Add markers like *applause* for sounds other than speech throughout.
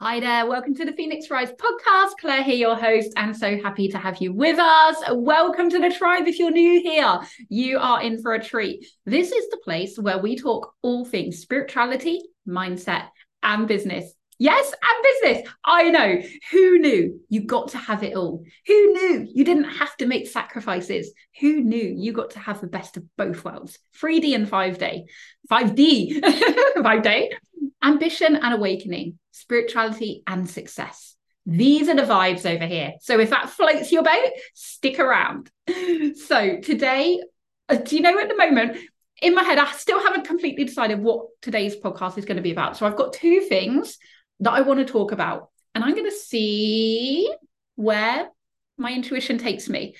Hi there, welcome to the Phoenix Rise podcast. Claire here, your host, and so happy to have you with us. Welcome to the tribe if you're new here. You are in for a treat. This is the place where we talk all things spirituality, mindset, and business. Yes, and business. I know. Who knew you got to have it all? Who knew you didn't have to make sacrifices? Who knew you got to have the best of both worlds? 3D and 5D. 5D. 5D. Ambition and awakening, spirituality and success. These are the vibes over here. So if that floats your boat, stick around. *laughs* So today, uh, do you know at the moment, in my head, I still haven't completely decided what today's podcast is going to be about. So I've got two things that I want to talk about. And I'm going to see where my intuition takes me.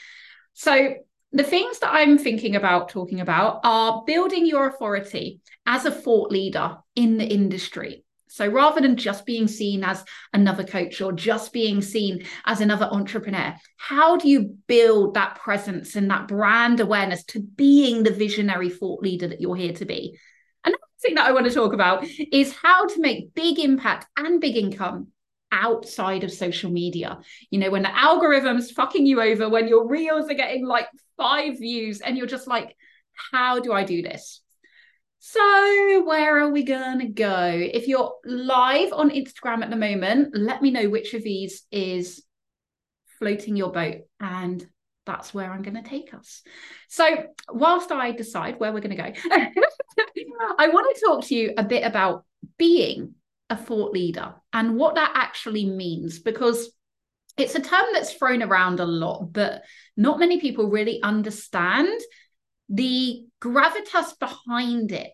So, the things that I'm thinking about talking about are building your authority as a thought leader in the industry. So rather than just being seen as another coach or just being seen as another entrepreneur, how do you build that presence and that brand awareness to being the visionary thought leader that you're here to be? Another thing that I want to talk about is how to make big impact and big income outside of social media. You know, when the algorithm's fucking you over, when your reels are getting like five views, and you're just like, how do I do this? So, where are we going to go? If you're live on Instagram at the moment, let me know which of these is floating your boat and that's where I'm going to take us. So, whilst I decide where we're going to go, *laughs* I want to talk to you a bit about being a thought leader and what that actually means, because it's a term that's thrown around a lot, but not many people really understand the gravitas behind it.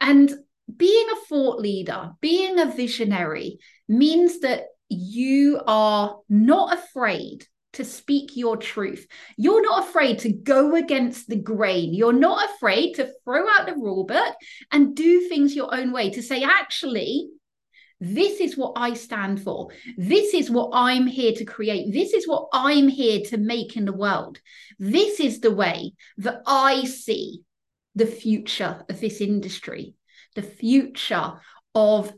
And being a thought leader, being a visionary means that you are not afraid to speak your truth. You're not afraid to go against the grain. You're not afraid to throw out the rule book and do things your own way, to say, actually, this is what I stand for. This is what I'm here to create. This is what I'm here to make in the world. This is the way that I see the future of this industry, the future of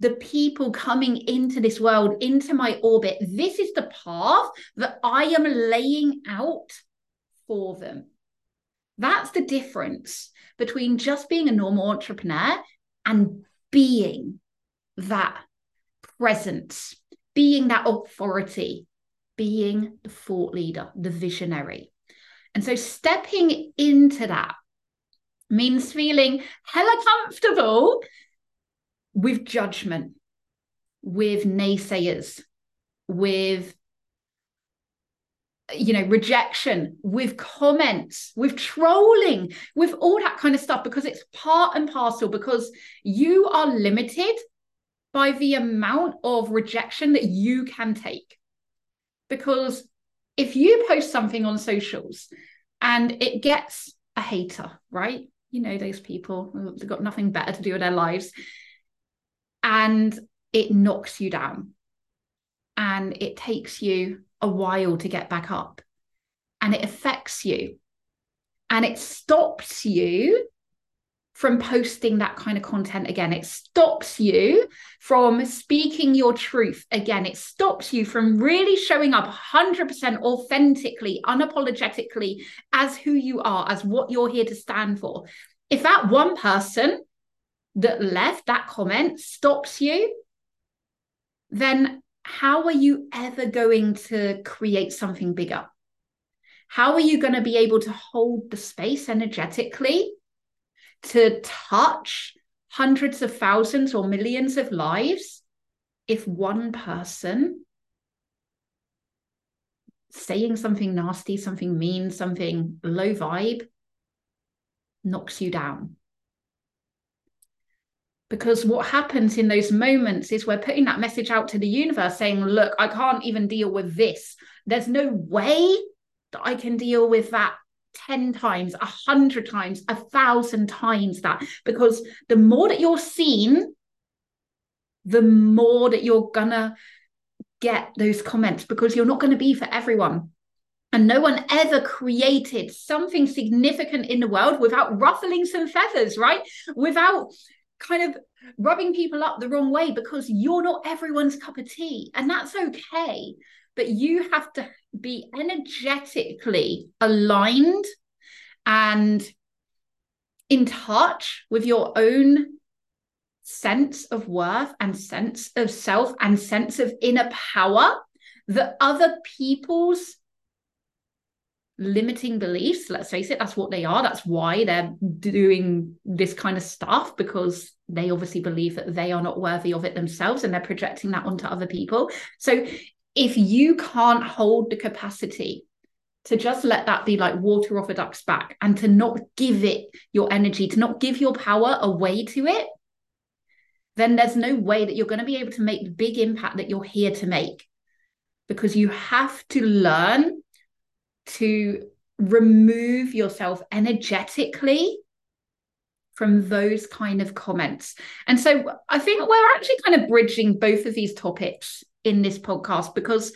the people coming into this world, into my orbit. This is the path that I am laying out for them. That's the difference between just being a normal entrepreneur and being that presence, being that authority, being the thought leader, the visionary. And so stepping into that means feeling hella comfortable with judgment, with naysayers, with you know rejection with comments with trolling with all that kind of stuff because it's part and parcel because you are limited by the amount of rejection that you can take. Because if you post something on socials and it gets a hater right? You know those people they've got nothing better to do with their lives. And it knocks you down. And it takes you a while to get back up. And it affects you. And it stops you from posting that kind of content again. It stops you from speaking your truth again. It stops you from really showing up 100% authentically, unapologetically as who you are, as what you're here to stand for. If that one person that left that comment stops you, then how are you ever going to create something bigger? How are you going to be able to hold the space energetically to touch hundreds of thousands or millions of lives if one person saying something nasty, something mean, something low vibe knocks you down? because what happens in those moments is we're putting that message out to the universe saying look i can't even deal with this there's no way that i can deal with that 10 times a hundred times a thousand times that because the more that you're seen the more that you're gonna get those comments because you're not going to be for everyone and no one ever created something significant in the world without ruffling some feathers right without kind of rubbing people up the wrong way because you're not everyone's cup of tea. And that's okay. But you have to be energetically aligned and in touch with your own sense of worth and sense of self and sense of inner power that other people's limiting beliefs let's face it that's what they are that's why they're doing this kind of stuff because they obviously believe that they are not worthy of it themselves and they're projecting that onto other people. So if you can't hold the capacity to just let that be like water off a duck's back and to not give it your energy to not give your power away to it then there's no way that you're going to be able to make the big impact that you're here to make because you have to learn to remove yourself energetically from those kind of comments. And so I think we're actually kind of bridging both of these topics in this podcast because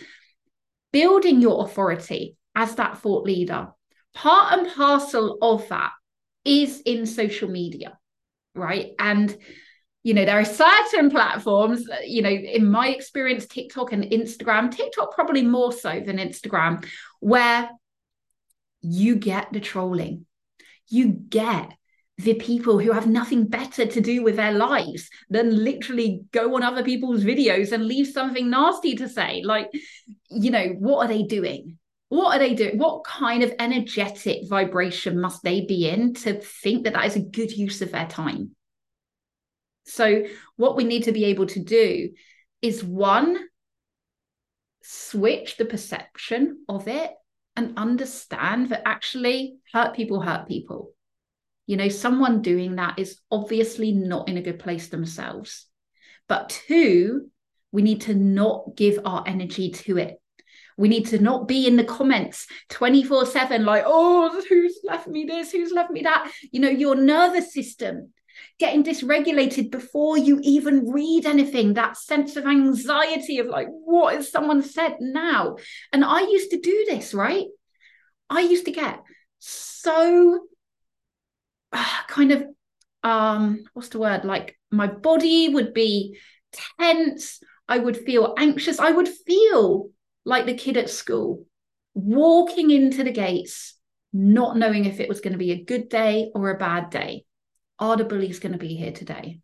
building your authority as that thought leader, part and parcel of that is in social media, right? And you know, there are certain platforms, uh, you know, in my experience, TikTok and Instagram, TikTok probably more so than Instagram, where you get the trolling. You get the people who have nothing better to do with their lives than literally go on other people's videos and leave something nasty to say. Like, you know, what are they doing? What are they doing? What kind of energetic vibration must they be in to think that that is a good use of their time? So, what we need to be able to do is one, switch the perception of it and understand that actually hurt people hurt people. You know, someone doing that is obviously not in a good place themselves. But two, we need to not give our energy to it. We need to not be in the comments 24 7, like, oh, who's left me this? Who's left me that? You know, your nervous system getting dysregulated before you even read anything, that sense of anxiety of like, what has someone said now? And I used to do this, right? I used to get so *sighs* kind of, um, what's the word? Like my body would be tense. I would feel anxious. I would feel like the kid at school walking into the gates, not knowing if it was going to be a good day or a bad day are the bullies going to be here today?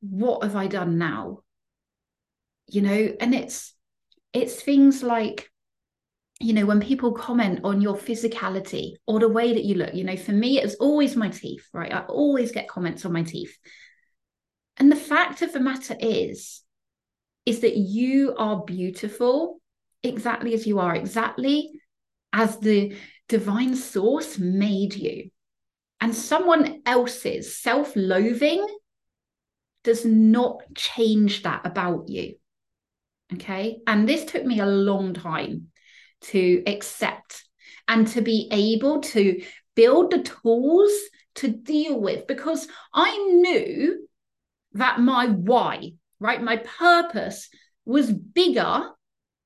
What have I done now? You know, and it's it's things like you know when people comment on your physicality or the way that you look you know for me it's always my teeth right i always get comments on my teeth and the fact of the matter is is that you are beautiful exactly as you are exactly as the divine source made you and someone else's self loathing does not change that about you. Okay. And this took me a long time to accept and to be able to build the tools to deal with because I knew that my why, right, my purpose was bigger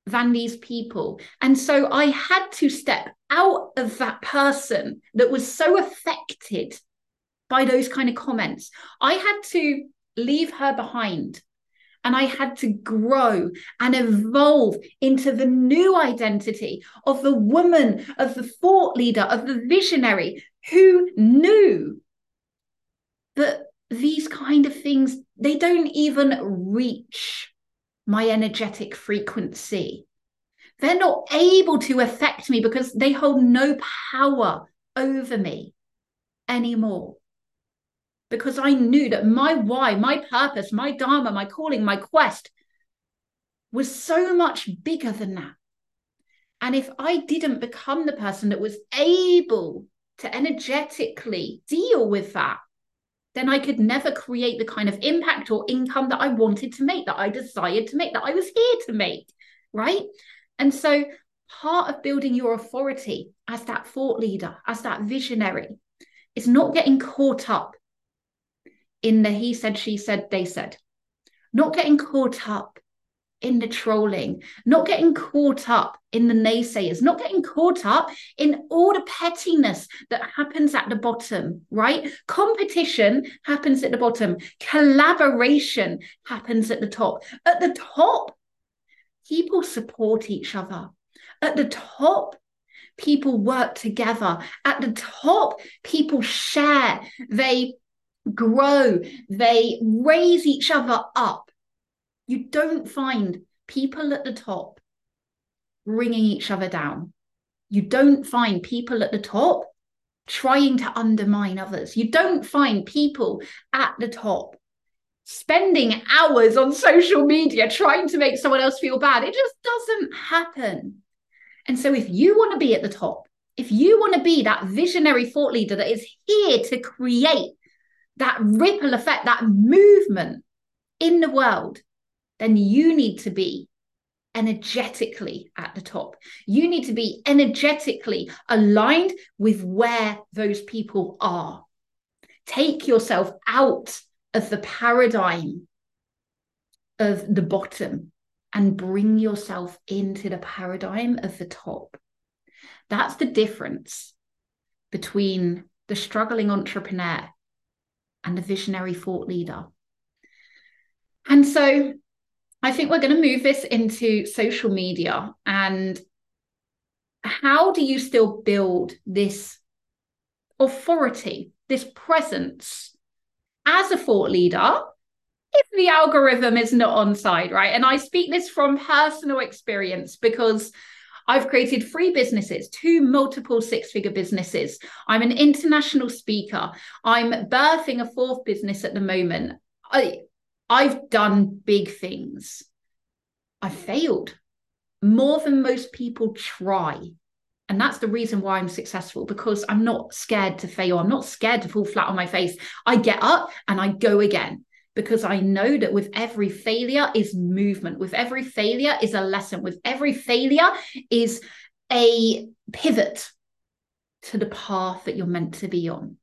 than these people. And so I had to step out of that person that was so affected by those kind of comments. I had to leave her behind and I had to grow and evolve into the new identity of the woman, of the thought leader, of the visionary who knew that these kind of things, they don't even reach my energetic frequency. They're not able to affect me because they hold no power over me anymore. Because I knew that my why, my purpose, my dharma, my calling, my quest was so much bigger than that. And if I didn't become the person that was able to energetically deal with that, then I could never create the kind of impact or income that I wanted to make, that I desired to make, that I was here to make. Right. And so, part of building your authority as that thought leader, as that visionary, is not getting caught up in the he said, she said, they said, not getting caught up in the trolling, not getting caught up in the naysayers, not getting caught up in all the pettiness that happens at the bottom, right? Competition happens at the bottom, collaboration happens at the top. At the top, people support each other. At the top, people work together. At the top, people share, they grow, they raise each other up. You don't find people at the top bringing each other down. You don't find people at the top trying to undermine others. You don't find people at the top spending hours on social media trying to make someone else feel bad. It just doesn't happen. And so, if you want to be at the top, if you want to be that visionary thought leader that is here to create that ripple effect, that movement in the world, then you need to be energetically at the top. You need to be energetically aligned with where those people are. Take yourself out of the paradigm of the bottom and bring yourself into the paradigm of the top. That's the difference between the struggling entrepreneur and a visionary thought leader. And so I think we're going to move this into social media and how do you still build this authority, this presence as a thought leader if the algorithm is not on side, right? And I speak this from personal experience because I've created three businesses, two multiple six figure businesses. I'm an international speaker. I'm birthing a fourth business at the moment. I, I've done big things. I've failed more than most people try. And that's the reason why I'm successful because I'm not scared to fail. I'm not scared to fall flat on my face. I get up and I go again because I know that with every failure is movement, with every failure is a lesson, with every failure is a pivot to the path that you're meant to be on.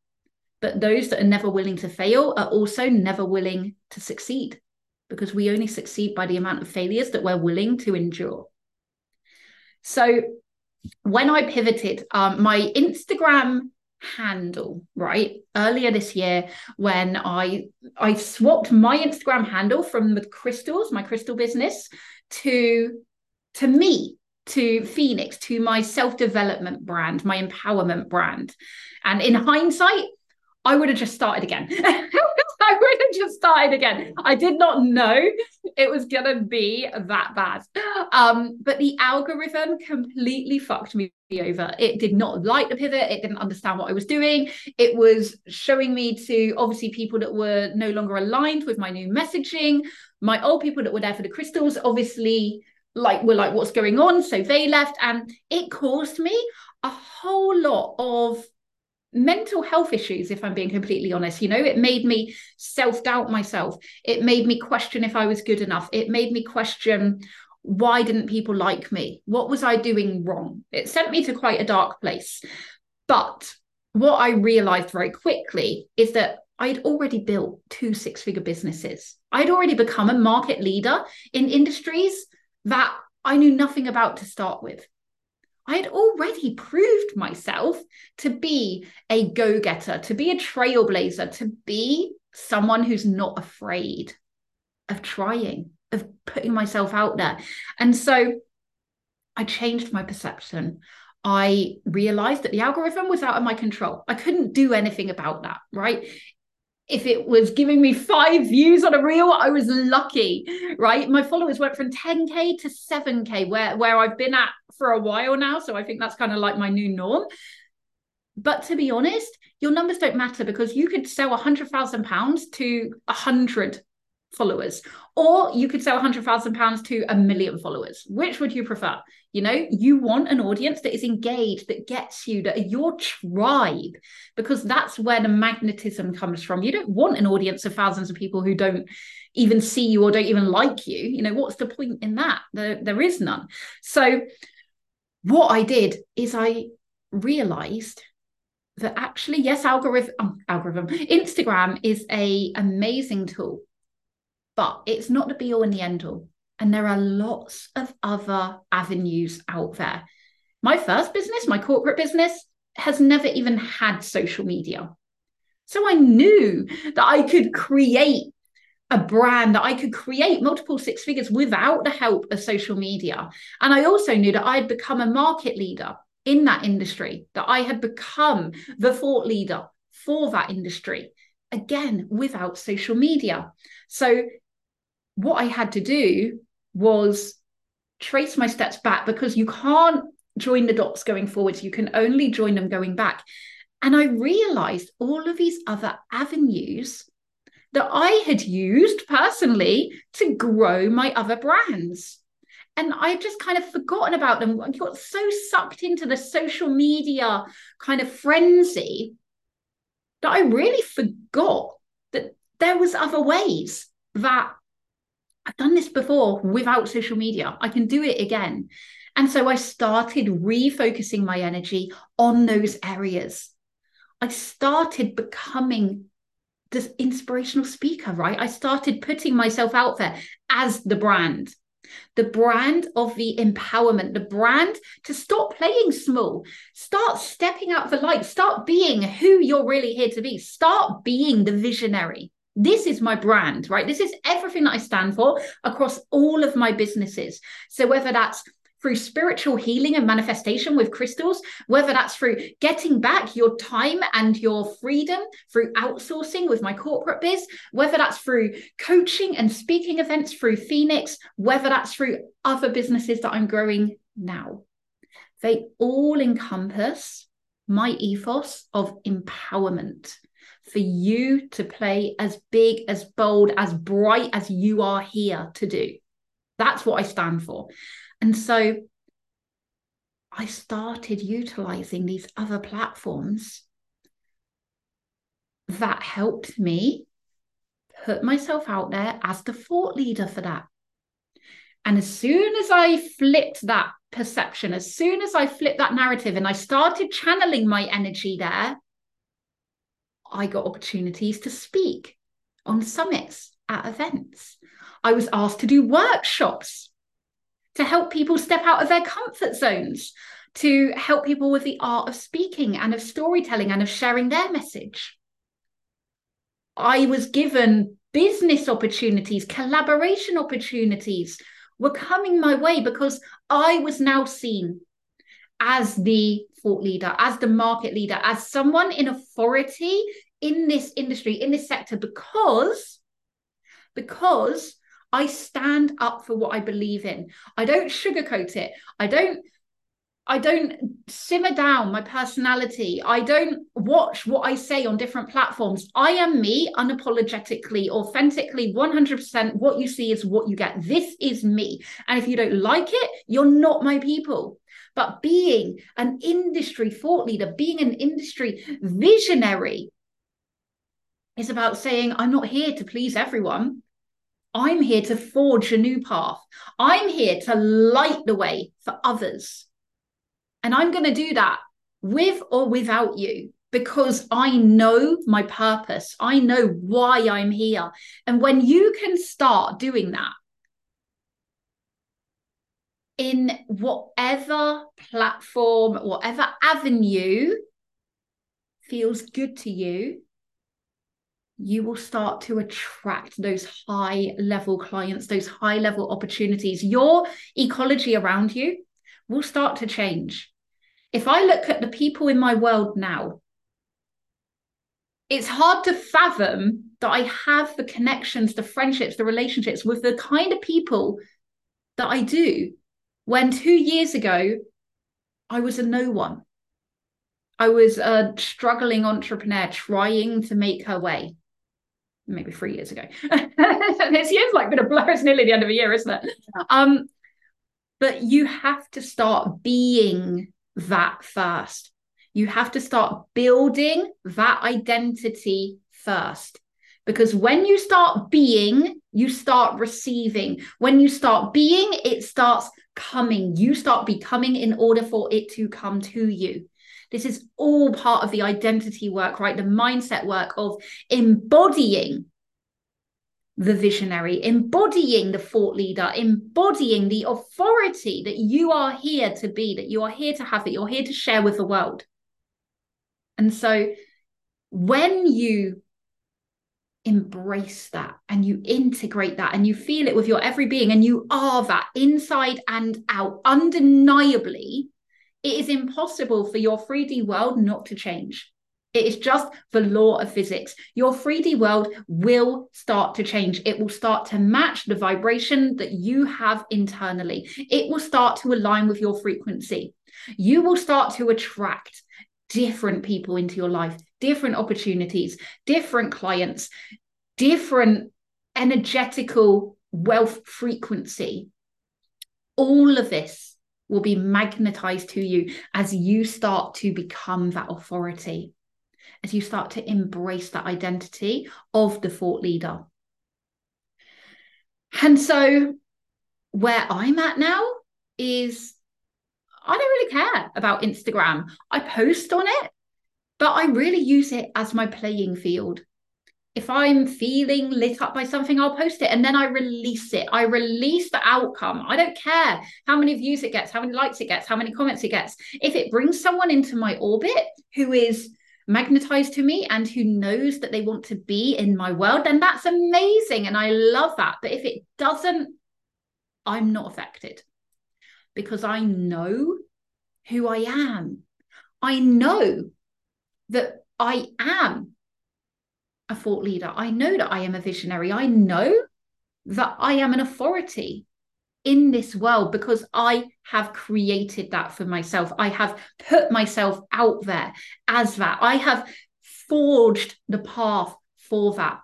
But those that are never willing to fail are also never willing to succeed because we only succeed by the amount of failures that we're willing to endure. So when I pivoted, um, my Instagram handle right? Earlier this year when i i swapped my instagram handle from the crystals my crystal business to to me to phoenix to my self-development brand my empowerment brand. And in hindsight i would have just started again *laughs* I would have just started again. I did not know it was gonna be that bad. Um, but the algorithm completely fucked me over. It did not like the pivot, it didn't understand what I was doing. It was showing me to obviously people that were no longer aligned with my new messaging. My old people that were there for the crystals, obviously, like were like, what's going on? So they left, and it caused me a whole lot of mental health issues if i'm being completely honest you know it made me self-doubt myself. It made me question if i was good enough. It made me question why didn't people like me? What was i doing wrong? It sent me to quite a dark place. But what i realized very quickly is that i'd already built two six figure businesses. I'd already become a market leader in industries that i knew nothing about to start with I had already proved myself to be a go getter, to be a trailblazer, to be someone who's not afraid of trying, of putting myself out there. And so I changed my perception. I realized that the algorithm was out of my control. I couldn't do anything about that, right? If it was giving me five views on a reel, I was lucky, right? My followers went from 10k to 7k, where where I've been at for a while now. So I think that's kind of like my new norm. But to be honest, your numbers don't matter because you could sell hundred thousand pounds to a hundred followers, or you could sell a hundred thousand pounds to a million followers. Which would you prefer? You know, you want an audience that is engaged, that gets you, that your tribe, because that's where the magnetism comes from. You don't want an audience of thousands of people who don't even see you or don't even like you. You know, what's the point in that? There, there is none. So what I did is I realized that actually yes algorithm um, algorithm instagram is a amazing tool but it's not the be all and the end all And there are lots of other avenues out there. My first business, my corporate business, has never even had social media. So I knew that I could create a brand that I could create multiple six figures without the help of social media. And I also knew that I'd become a market leader in that industry, that I had become the thought leader for that industry, again, without social media. So, what I had to do was trace my steps back because you can't join the dots going forwards, you can only join them going back. And I realized all of these other avenues that I had used personally to grow my other brands. And I've just kind of forgotten about them. I got so sucked into the social media kind of frenzy that I really forgot that there was other ways that I've done this before without social media. I can do it again. And so I started refocusing my energy on those areas. I started becoming this inspirational speaker, right? I started putting myself out there as the brand, the brand of the empowerment, the brand to stop playing small, start stepping out the light, start being who you're really here to be, start being the visionary. This is my brand, right? This is everything that I stand for across all of my businesses. So, whether that's through spiritual healing and manifestation with crystals, whether that's through getting back your time and your freedom through outsourcing with my corporate biz, whether that's through coaching and speaking events through Phoenix, whether that's through other businesses that I'm growing now. They all encompass my ethos of empowerment for you to play as big, as bold, as bright as you are here to do. That's what I stand for. And so I started utilizing these other platforms that helped me put myself out there as the thought leader for that. And as soon as I flipped that perception, as soon as I flipped that narrative and I started channeling my energy there, I got opportunities to speak on summits at events. I was asked to do workshops to help people step out of their comfort zones, to help people with the art of speaking and of storytelling and of sharing their message. I was given business opportunities, collaboration opportunities were coming my way because I was now seen as the thought leader, as the market leader, as someone in authority in this industry, in this sector, because because I stand up for what I believe in. I don't sugarcoat it. I don't I don't simmer down my personality. I don't watch what I say on different platforms. I am me unapologetically, authentically, 100%. What you see is what you get. This is me. And if you don't like it, you're not my people. But being an industry thought leader, being an industry visionary, is about saying, I'm not here to please everyone. I'm here to forge a new path. I'm here to light the way for others. And I'm going to do that with or without you because I know my purpose. I know why I'm here. And when you can start doing that in whatever platform, whatever avenue feels good to you, you will start to attract those high level clients, those high level opportunities. Your ecology around you will start to change. If I look at the people in my world now, it's hard to fathom that I have the connections, the friendships, the relationships with the kind of people that I do. When two years ago, I was a no one. I was a struggling entrepreneur trying to make her way maybe three years ago. *laughs* this year's like been a blur. It's nearly the end of a year, isn't it? Um, but you have to start being that first. You have to start building that identity first. Because when you start being, you start receiving. When you start being, it starts coming. You start becoming in order for it to come to you. This is all part of the identity work, right? The mindset work of embodying the visionary, embodying the thought leader, embodying the authority that you are here to be, that you are here to have, that you're here to share with the world. And so when you embrace that and you integrate that and you feel it with your every being and you are that inside and out, undeniably, it is impossible for your 3D world not to change. It is just the law of physics. Your 3D world will start to change. It will start to match the vibration that you have internally. It will start to align with your frequency. You will start to attract different people into your life, different opportunities, different clients, different energetical wealth frequency. All of this will be magnetized to you as you start to become that authority, as you start to embrace that identity of the thought leader. And so, where I'm at now is I don't really care about Instagram. I post on it, but I really use it as my playing field. If I'm feeling lit up by something, I'll post it and then I release it. I release the outcome. I don't care how many views it gets, how many likes it gets, how many comments it gets. If it brings someone into my orbit who is magnetized to me and who knows that they want to be in my world, then that's amazing. And I love that. But if it doesn't, I'm not affected because I know who I am. I know that I am a thought leader. I know that I am a visionary. I know that I am an authority in this world because I have created that for myself. I have put myself out there as that. I have forged the path for that.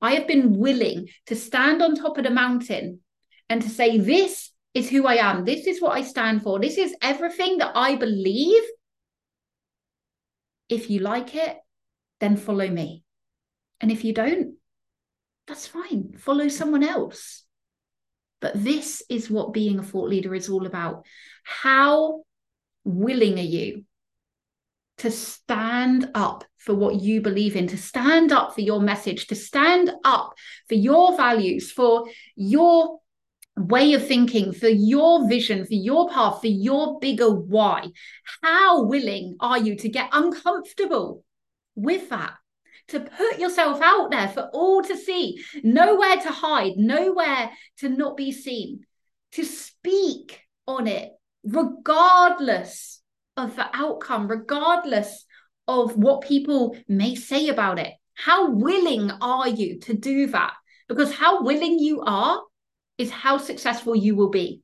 I have been willing to stand on top of the mountain and to say, This is who I am. This is what I stand for. This is everything that I believe. If you like it, then follow me. And if you don't, that's fine. Follow someone else. But this is what being a thought leader is all about. How willing are you to stand up for what you believe in, to stand up for your message, to stand up for your values, for your way of thinking, for your vision, for your path, for your bigger why. How willing are you to get uncomfortable with that? To put yourself out there for all to see, nowhere to hide, nowhere to not be seen, to speak on it, regardless of the outcome, regardless of what people may say about it. How willing are you to do that? Because how willing you are is how successful you will be.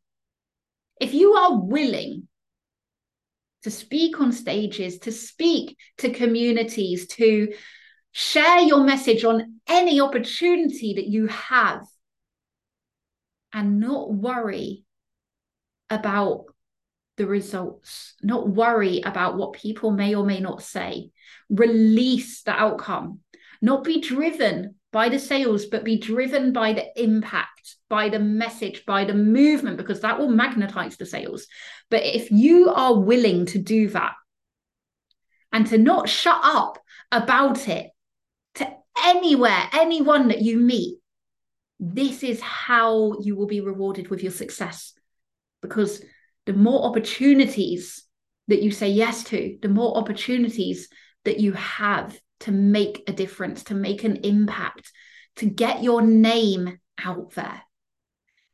If you are willing to speak on stages, to speak to communities, to share your message on any opportunity that you have, and not worry about the results, not worry about what people may or may not say, release the outcome, not be driven by the sales, but be driven by the impact, by the message, by the movement, because that will magnetize the sales. But if you are willing to do that and to not shut up about it to anywhere, anyone that you meet, this is how you will be rewarded with your success. Because the more opportunities that you say yes to, the more opportunities that you have to make a difference, to make an impact, to get your name out there.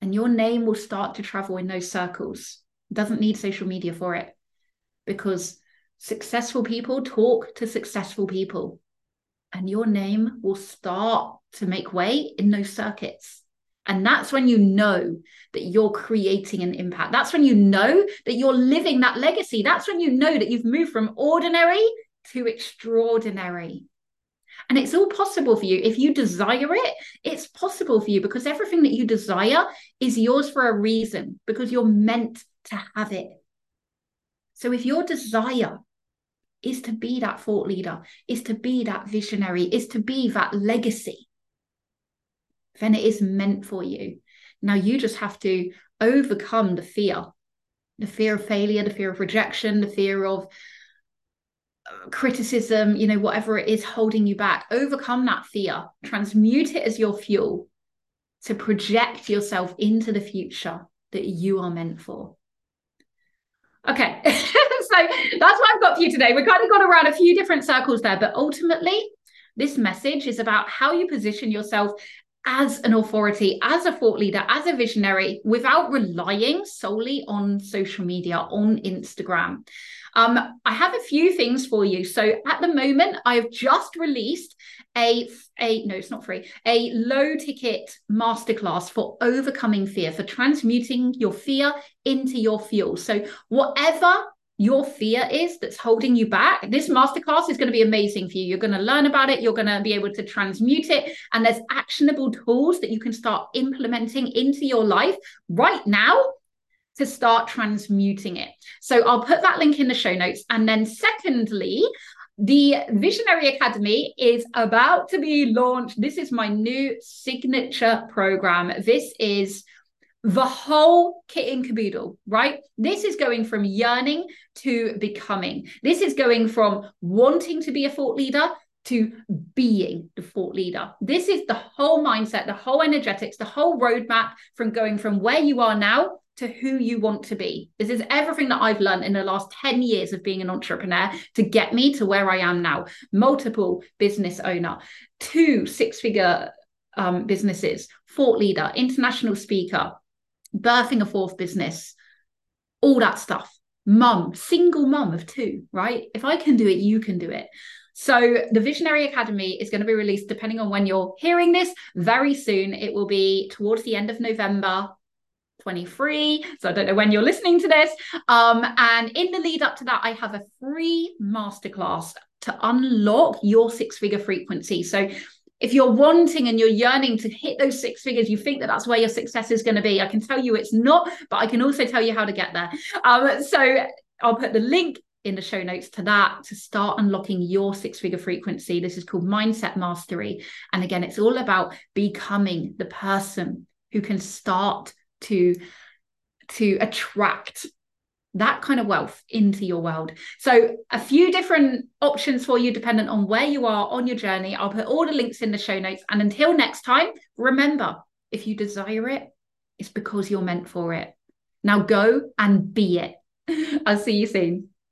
And your name will start to travel in those circles. It doesn't need social media for it because successful people talk to successful people. And your name will start to make way in those circuits. And that's when you know that you're creating an impact. That's when you know that you're living that legacy. That's when you know that you've moved from ordinary to extraordinary. And it's all possible for you. If you desire it, it's possible for you because everything that you desire is yours for a reason because you're meant to have it. So if your desire is to be that thought leader, is to be that visionary, is to be that legacy, then it is meant for you. Now you just have to overcome the fear the fear of failure, the fear of rejection, the fear of criticism, you know, whatever it is holding you back, overcome that fear, transmute it as your fuel, to project yourself into the future that you are meant for. Okay, *laughs* so that's what I've got for you today. We've kind of got around a few different circles there, but ultimately, this message is about how you position yourself as an authority, as a thought leader, as a visionary, without relying solely on social media, on Instagram. Um, I have a few things for you. So at the moment, I've just released a a no, it's not free, a low ticket masterclass for overcoming fear, for transmuting your fear into your fuel. So whatever your fear is that's holding you back, this masterclass is going to be amazing for you. You're going to learn about it, you're going to be able to transmute it, and there's actionable tools that you can start implementing into your life right now to start transmuting it. So I'll put that link in the show notes. And then, secondly, the Visionary Academy is about to be launched. This is my new signature program. This is the whole kit and caboodle, right? This is going from yearning to becoming. This is going from wanting to be a thought leader to being the thought leader. This is the whole mindset, the whole energetics, the whole roadmap from going from where you are now to who you want to be. This is everything that I've learned in the last 10 years of being an entrepreneur to get me to where I am now. Multiple business owner, two six figure um, businesses, thought leader, international speaker, birthing a fourth business, all that stuff. Mum, single mum of two, right? If I can do it, you can do it. So, the Visionary Academy is going to be released depending on when you're hearing this very soon. It will be towards the end of November, 23. So I don't know when you're listening to this. Um, and in the lead up to that, I have a free masterclass to unlock your six figure frequency. So if you're wanting and you're yearning to hit those six figures, you think that that's where your success is going to be. I can tell you it's not, but I can also tell you how to get there. Um, so I'll put the link in the show notes to that to start unlocking your six figure frequency. This is called Mindset Mastery. And again, it's all about becoming the person who can start to to attract that kind of wealth into your world. So, a few different options for you, dependent on where you are on your journey. I'll put all the links in the show notes. And until next time, remember if you desire it, it's because you're meant for it. Now go and be it. *laughs* I'll see you soon.